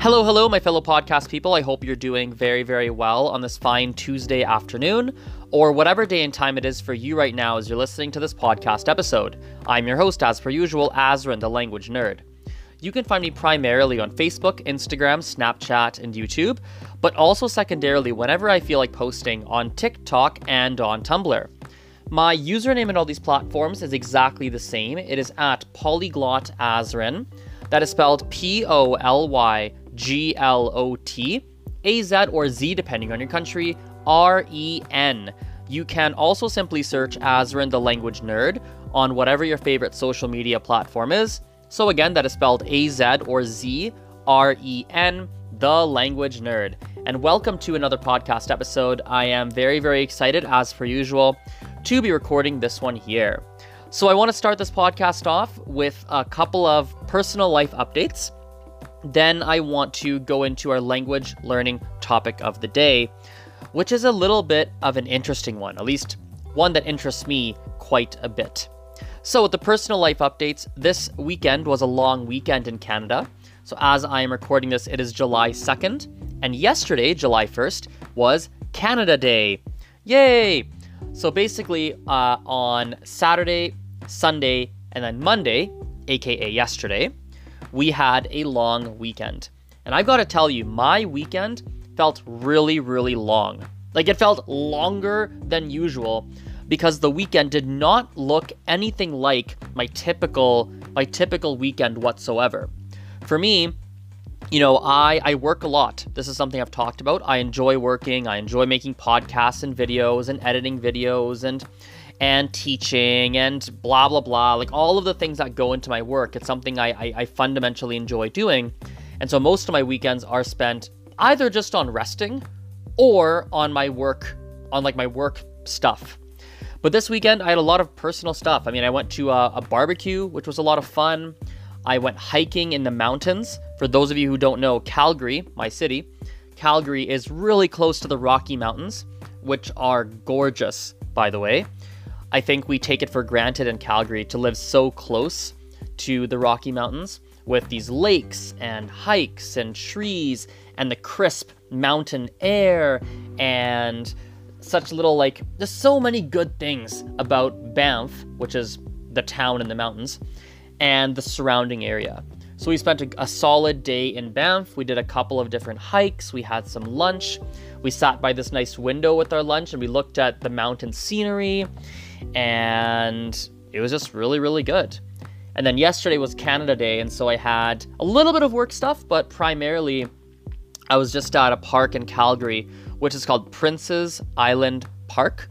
Hello, hello, my fellow podcast people. I hope you're doing very, very well on this fine Tuesday afternoon, or whatever day and time it is for you right now as you're listening to this podcast episode. I'm your host, as per usual, Azren, the language nerd. You can find me primarily on Facebook, Instagram, Snapchat, and YouTube, but also secondarily whenever I feel like posting on TikTok and on Tumblr. My username in all these platforms is exactly the same. It is at Polyglot Azren. That is spelled P O L Y G L O T, A Z or Z depending on your country, R E N. You can also simply search Azren the Language Nerd on whatever your favorite social media platform is. So again, that is spelled A Z or Z R E N, the Language Nerd. And welcome to another podcast episode. I am very, very excited, as per usual, to be recording this one here. So I want to start this podcast off with a couple of personal life updates. Then I want to go into our language learning topic of the day, which is a little bit of an interesting one, at least one that interests me quite a bit. So, with the personal life updates, this weekend was a long weekend in Canada. So, as I am recording this, it is July 2nd, and yesterday, July 1st, was Canada Day. Yay! So, basically, uh, on Saturday, Sunday, and then Monday, aka yesterday, we had a long weekend. And I've got to tell you, my weekend felt really, really long. Like it felt longer than usual because the weekend did not look anything like my typical my typical weekend whatsoever. For me, you know, I I work a lot. This is something I've talked about. I enjoy working. I enjoy making podcasts and videos and editing videos and and teaching and blah blah blah. Like all of the things that go into my work it's something I, I, I fundamentally enjoy doing. And so most of my weekends are spent either just on resting or on my work on like my work stuff. But this weekend i had a lot of personal stuff. I mean i went to a, a barbecue which was a lot of fun. I went hiking in the mountains. For those of you who don't know calgary my city calgary is really close to the rocky mountains which are gorgeous by the way I think we take it for granted in Calgary to live so close to the Rocky Mountains with these lakes and hikes and trees and the crisp mountain air and such little like there's so many good things about Banff, which is the town in the mountains, and the surrounding area. So we spent a, a, solid day in Banff. We did a couple of different hikes. We had some lunch. We sat by this nice window with our lunch and we looked at the mountain scenery and it was just really, really good. And then yesterday was Canada Day, and so I had a little bit of work stuff, but primarily I was just at a park in Calgary, which is called Prince's Island Park.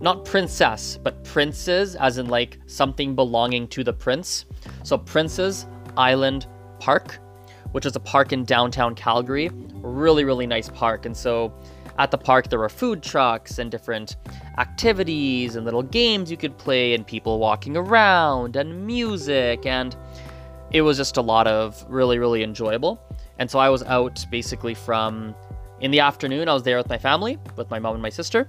Not princess, but princes, as in like something belonging to the prince. So, Prince's Island Park, which is a park in downtown Calgary. Really, really nice park. And so at the park, there were food trucks and different activities and little games you could play, and people walking around, and music, and it was just a lot of really, really enjoyable. And so I was out basically from in the afternoon, I was there with my family, with my mom and my sister.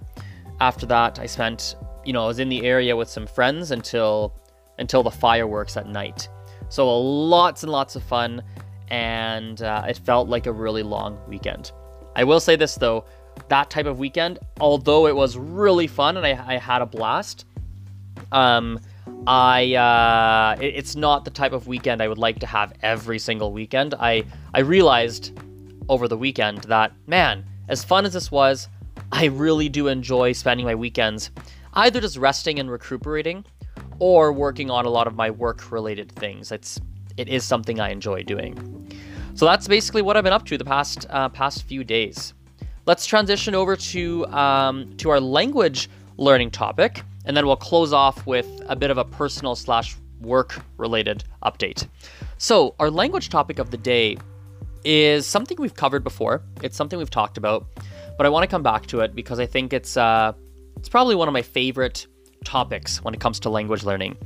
After that, I spent, you know, I was in the area with some friends until until the fireworks at night. So lots and lots of fun, and uh, it felt like a really long weekend. I will say this though, that type of weekend, although it was really fun and I, I had a blast, um, I uh, it, it's not the type of weekend I would like to have every single weekend. I I realized over the weekend that man, as fun as this was, I really do enjoy spending my weekends either just resting and recuperating or working on a lot of my work related things. It's it is something I enjoy doing. So that's basically what I've been up to the past uh, past few days. Let's transition over to um, to our language learning topic, and then we'll close off with a bit of a personal slash work related update. So our language topic of the day is something we've covered before. It's something we've talked about, but I want to come back to it because I think it's uh, it's probably one of my favorite topics when it comes to language learning,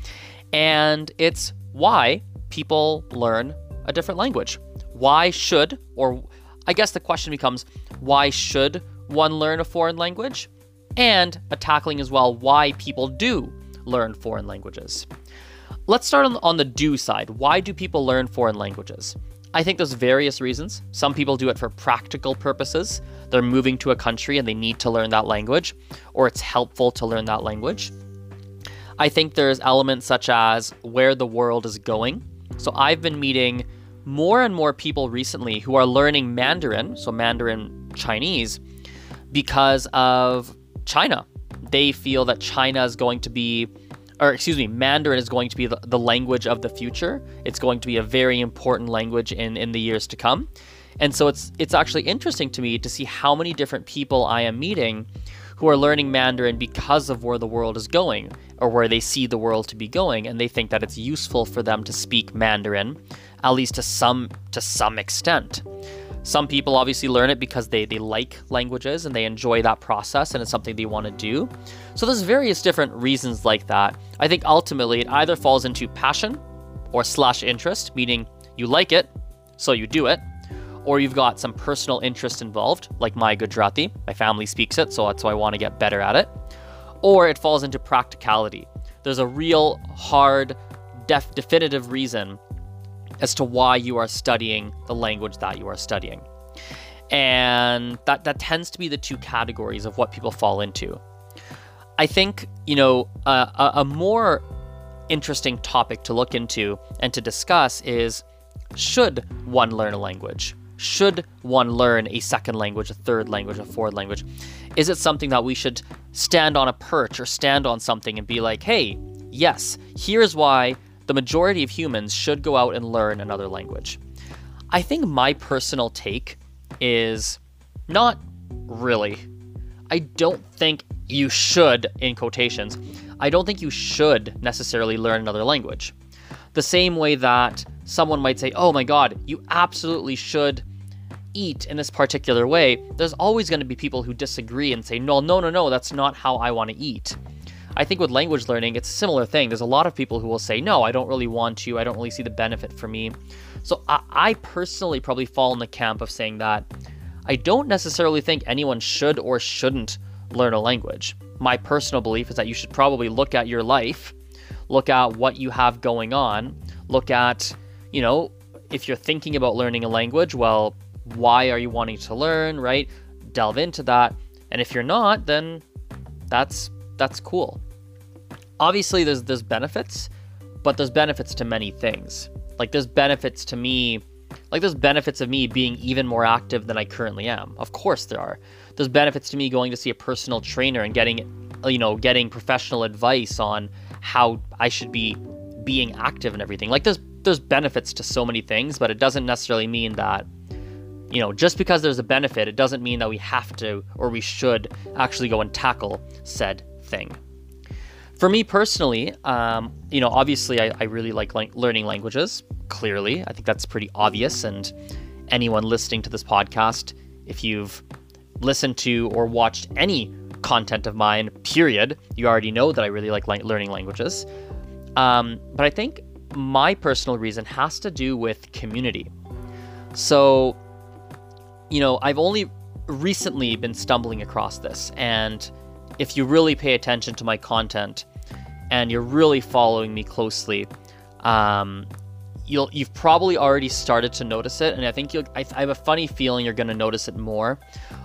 and it's why people learn a different language. Why should or I guess the question becomes why should one learn a foreign language? And a tackling as well why people do learn foreign languages. Let's start on, on the do side. Why do people learn foreign languages? I think there's various reasons. Some people do it for practical purposes. They're moving to a country and they need to learn that language, or it's helpful to learn that language. I think there's elements such as where the world is going. So I've been meeting more and more people recently who are learning Mandarin, so Mandarin Chinese, because of China. They feel that China is going to be or excuse me, Mandarin is going to be the, the language of the future. It's going to be a very important language in, in the years to come. And so it's it's actually interesting to me to see how many different people I am meeting who are learning Mandarin because of where the world is going or where they see the world to be going and they think that it's useful for them to speak Mandarin at least to some to some extent. Some people obviously learn it because they, they like languages and they enjoy that process and it's something they want to do. So there's various different reasons like that. I think ultimately it either falls into passion or slash interest, meaning you like it, so you do it, or you've got some personal interest involved, like my Gujarati. My family speaks it, so that's why I want to get better at it. Or it falls into practicality. There's a real hard, def- definitive reason as to why you are studying the language that you are studying. And that, that tends to be the two categories of what people fall into. I think, you know, uh, a, a more interesting topic to look into and to discuss is should one learn a language? Should one learn a second language, a third language, a fourth language? Is it something that we should stand on a perch or stand on something and be like, hey, yes, here's why the majority of humans should go out and learn another language. I think my personal take is not really. I don't think you should, in quotations, I don't think you should necessarily learn another language. The same way that someone might say, oh my god, you absolutely should eat in this particular way, there's always going to be people who disagree and say, no, no, no, no, that's not how I want to eat. I think with language learning, it's a similar thing. There's a lot of people who will say, no, I don't really want to. I don't really see the benefit for me. So I, I personally probably fall in the camp of saying that I don't necessarily think anyone should or shouldn't learn a language. My personal belief is that you should probably look at your life, look at what you have going on, look at, you know, if you're thinking about learning a language, well, why are you wanting to learn, right? Delve into that. And if you're not, then that's that's cool obviously there's there's benefits, but there's benefits to many things. Like there's benefits to me, like there's benefits of me being even more active than I currently am. Of course there are. There's benefits to me going to see a personal trainer and getting uh, you know, getting professional advice on how I should be being active and everything. Like there's there's benefits to so many things, but it doesn't necessarily mean that you know, just because there's a benefit, it doesn't mean that we have to or we should actually go and tackle said thing. For me personally, um, you know, obviously I, I really like learning languages. Clearly, I think that's pretty obvious. And anyone listening to this podcast, if you've listened to or watched any content of mine, period, you already know that I really like learning languages. Um, but I think my personal reason has to do with community. So, you know, I've only recently been stumbling across this, and if you really pay attention to my content and you're really following me closely, um, you'll you've probably already started to notice it, and I think you'll. I, I have a funny feeling you're going to notice it more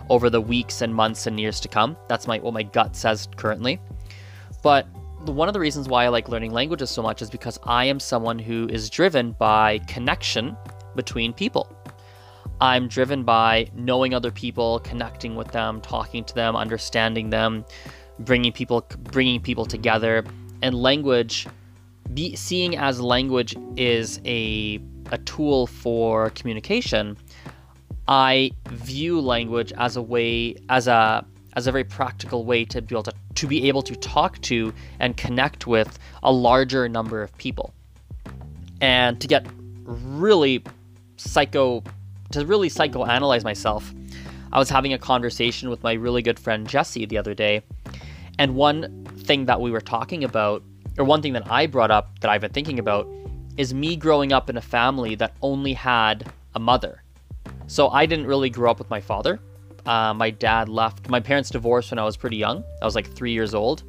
over the weeks and months and years to come. That's my what my gut says currently. But one of the reasons why I like learning languages so much is because I am someone who is driven by connection between people. I'm driven by knowing other people, connecting with them, talking to them, understanding them, bringing people bringing people together. And language, be, seeing as language is a a tool for communication, I view language as a way as a as a very practical way to be able to to be able to talk to and connect with a larger number of people. And to get really psycho to really psychoanalyze myself, I was having a conversation with my really good friend Jesse the other day. And one thing that we were talking about, or one thing that I brought up that I've been thinking about, is me growing up in a family that only had a mother. So I didn't really grow up with my father. Uh, my dad left, my parents divorced when I was pretty young. I was like three years old.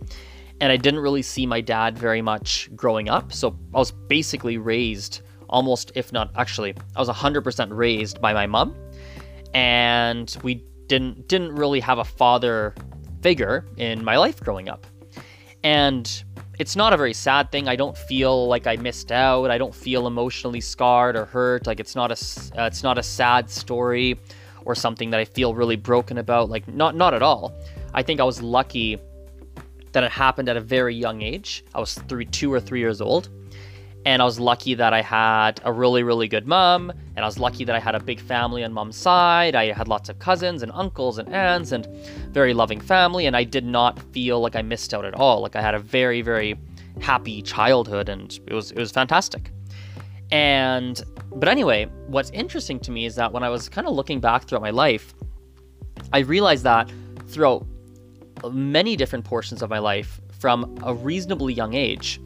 And I didn't really see my dad very much growing up. So I was basically raised almost, if not actually, I was 100% raised by my mom, and we didn't didn't really have a father figure in my life growing up, and it's not a very sad thing. I don't feel like I missed out. I don't feel emotionally scarred or hurt. Like it's not a uh, it's not a sad story or something that I feel really broken about. Like not not at all. I think I was lucky that it happened at a very young age. I was three, two or three years old, and I was lucky that I had a really really good mom, and I was lucky that I had a big family on mom's side. I had lots of cousins and uncles and aunts and very loving family, and I did not feel like I missed out at all. Like I had a very very happy childhood, and it was it was fantastic. And but anyway, what's interesting to me is that when I was kind of looking back throughout my life, I realized that throughout many different portions of my life from a reasonably young age,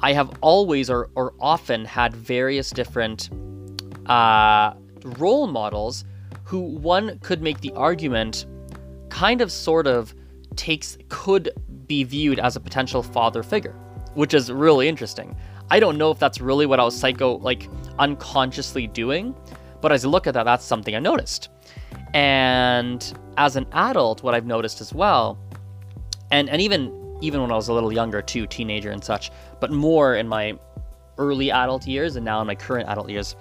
I have always or, or often had various different uh, role models who one could make the argument kind of sort of takes could be viewed as a potential father figure, which is really interesting. I don't know if that's really what I was psycho like unconsciously doing, but as I look at that, that's something I noticed. And as an adult, what I've noticed as well, and and even even when I was a little younger too, teenager and such, but more in my early adult years and now in my current adult years,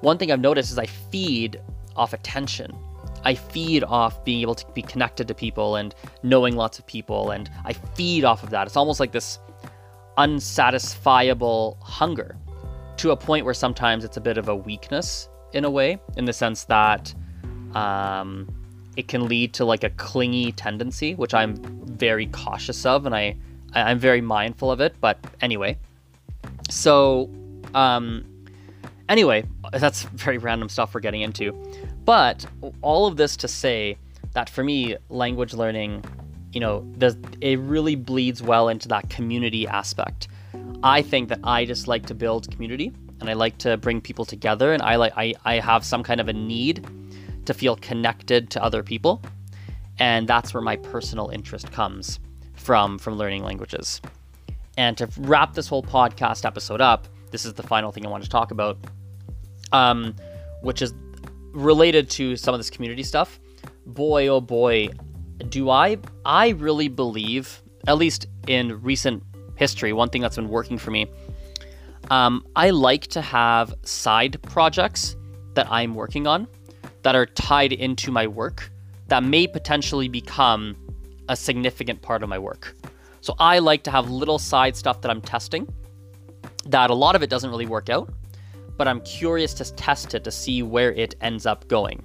one thing I've noticed is I feed off attention. I feed off being able to be connected to people and knowing lots of people, and I feed off of that. It's almost like this unsatisfiable hunger to a point where sometimes it's a bit of a weakness in a way, in the sense that um, it can lead to like a clingy tendency, which I'm very cautious of, and I I'm very mindful of it. But anyway, so um, anyway, that's very random stuff we're getting into. But all of this to say that for me, language learning, you know, it really bleeds well into that community aspect. I think that I just like to build community and I like to bring people together and I like I, I have some kind of a need to feel connected to other people. And that's where my personal interest comes from from learning languages. And to wrap this whole podcast episode up, this is the final thing I want to talk about, um, which is related to some of this community stuff. Boy, oh boy, do I I really believe, at least in recent history, one thing that's been working for me. Um, I like to have side projects that I'm working on that are tied into my work that may potentially become a significant part of my work. So I like to have little side stuff that I'm testing that a lot of it doesn't really work out, but I'm curious to test it to see where it ends up going.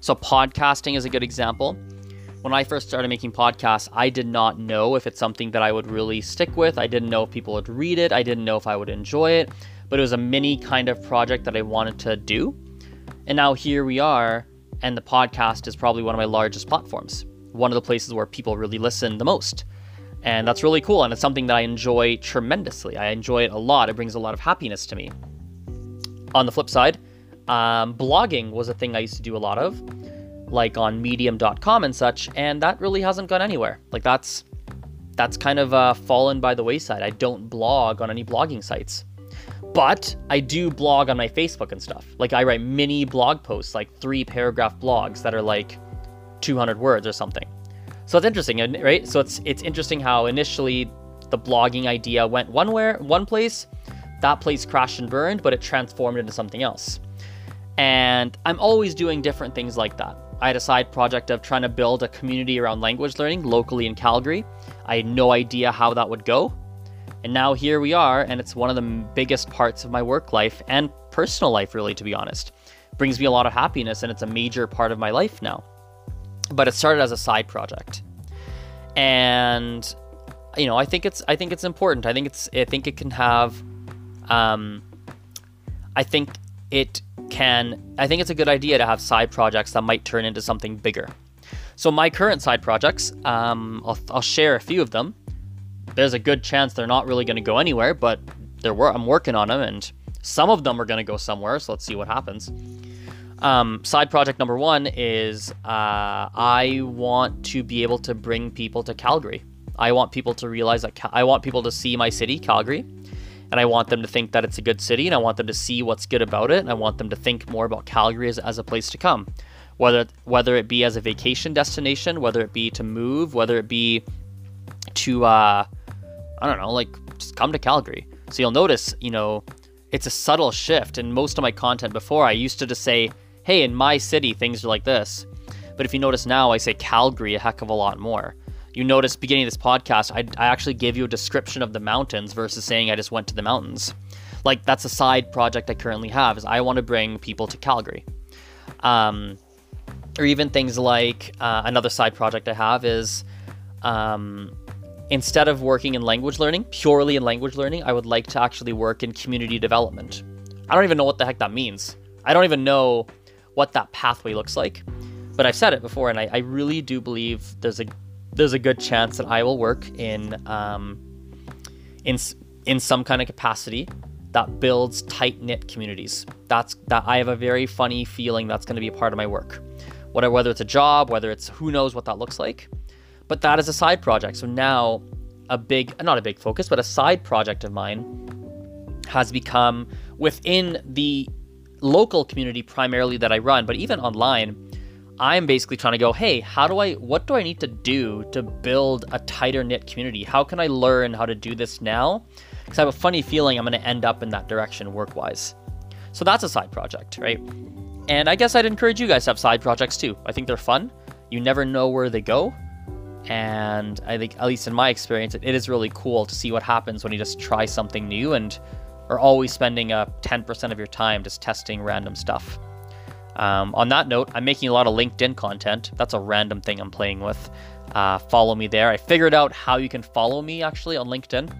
So podcasting is a good example. When I first started making podcasts, I did not know if it's something that I would really stick with. I didn't know if people would read it. I didn't know if I would enjoy it, but it was a mini kind of project that I wanted to do. And now here we are, and the podcast is probably one of my largest platforms, one of the places where people really listen the most. And that's really cool. And it's something that I enjoy tremendously. I enjoy it a lot. It brings a lot of happiness to me. On the flip side, um, blogging was a thing I used to do a lot of, like on medium.com and such, and that really hasn't gone anywhere. Like that's that's kind of uh, fallen by the wayside. I don't blog on any blogging sites. But I do blog on my Facebook and stuff. Like I write mini blog posts, like three paragraph blogs that are like 200 words or something. So it's interesting, right? So it's it's interesting how initially the blogging idea went one where one place, that place crashed and burned, but it transformed into something else. And I'm always doing different things like that. I had a side project of trying to build a community around language learning locally in Calgary. I had no idea how that would go. And now here we are, and it's one of the biggest parts of my work life and personal life, really, to be honest. It brings me a lot of happiness, and it's a major part of my life now. But it started as a side project, and you know, I think it's I think it's important. I think it's I think it can have, um, I think it can. I think it's a good idea to have side projects that might turn into something bigger. So my current side projects, um, I'll, I'll share a few of them there's a good chance they're not really going to go anywhere, but I'm working on them, and some of them are going to go somewhere. So let's see what happens. Um, side project number one is uh, I want to be able to bring people to Calgary. I want people to realize that Cal- I want people to see my city, Calgary, and I want them to think that it's a good city, and I want them to see what's good about it, and I want them to think more about Calgary as, as a place to come, whether whether it be as a vacation destination, whether it be to move, whether it be to uh, I don't know, like just come to Calgary. So you'll notice, you know, it's a subtle shift. In most of my content before, I used to just say, "Hey, in my city, things are like this," but if you notice now, I say Calgary a heck of a lot more you notice beginning of this podcast, I, I actually gave you a description of the mountains versus saying I just went to the mountains. Like that's a side project I currently have is I want to bring people to Calgary. Um, or even things like uh, another side project I have is um, instead of working in language learning, purely in language learning, I would like to actually work in community development. I don't even know what the heck that means. I don't even know what that pathway looks like. But I've said it before, and I, I really do believe there's a there's a good chance that I will work in um, in in some kind of capacity that builds tight knit communities. That's that I have a very funny feeling that's going to be a part of my work. Whether whether it's a job, whether it's who knows what that looks like, but that is a side project. So now a big not a big focus, but a side project of mine has become within the local community primarily that I run, but even online I'm basically trying to go, hey, how do I, what do I need to do to build a tighter knit community? How can I learn how to do this now? Because I have a funny feeling I'm going to end up in that direction work wise. So that's a side project, right? And I guess I'd encourage you guys to have side projects too. I think they're fun. You never know where they go. And I think, at least in my experience, it is really cool to see what happens when you just try something new and are always spending a 10% of your time just testing random stuff. Um, on that note, I'm making a lot of LinkedIn content. That's a random thing I'm playing with. Uh, follow me there. I figured out how you can follow me actually on LinkedIn.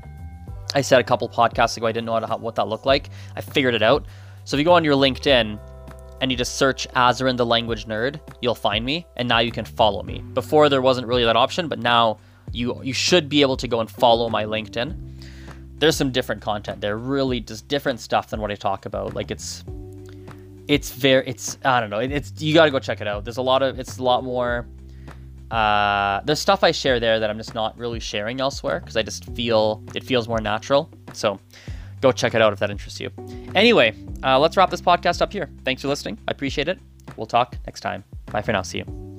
I said a couple podcasts ago I didn't know how, what that looked like. I figured it out. So if you go on your LinkedIn and you just search Azren the Language Nerd, you'll find me, and now you can follow me. Before there wasn't really that option, but now you you should be able to go and follow my LinkedIn. There's some different content there, really just different stuff than what I talk about. Like it's it's very it's I don't know it, it's you got to go check it out. There's a lot of it's a lot more. Uh, there's stuff I share there that I'm just not really sharing elsewhere because I just feel it feels more natural. So go check it out if that interests you. Anyway, uh, let's wrap this podcast up here. Thanks for listening. I appreciate it. We'll talk next time. Bye for now. See you.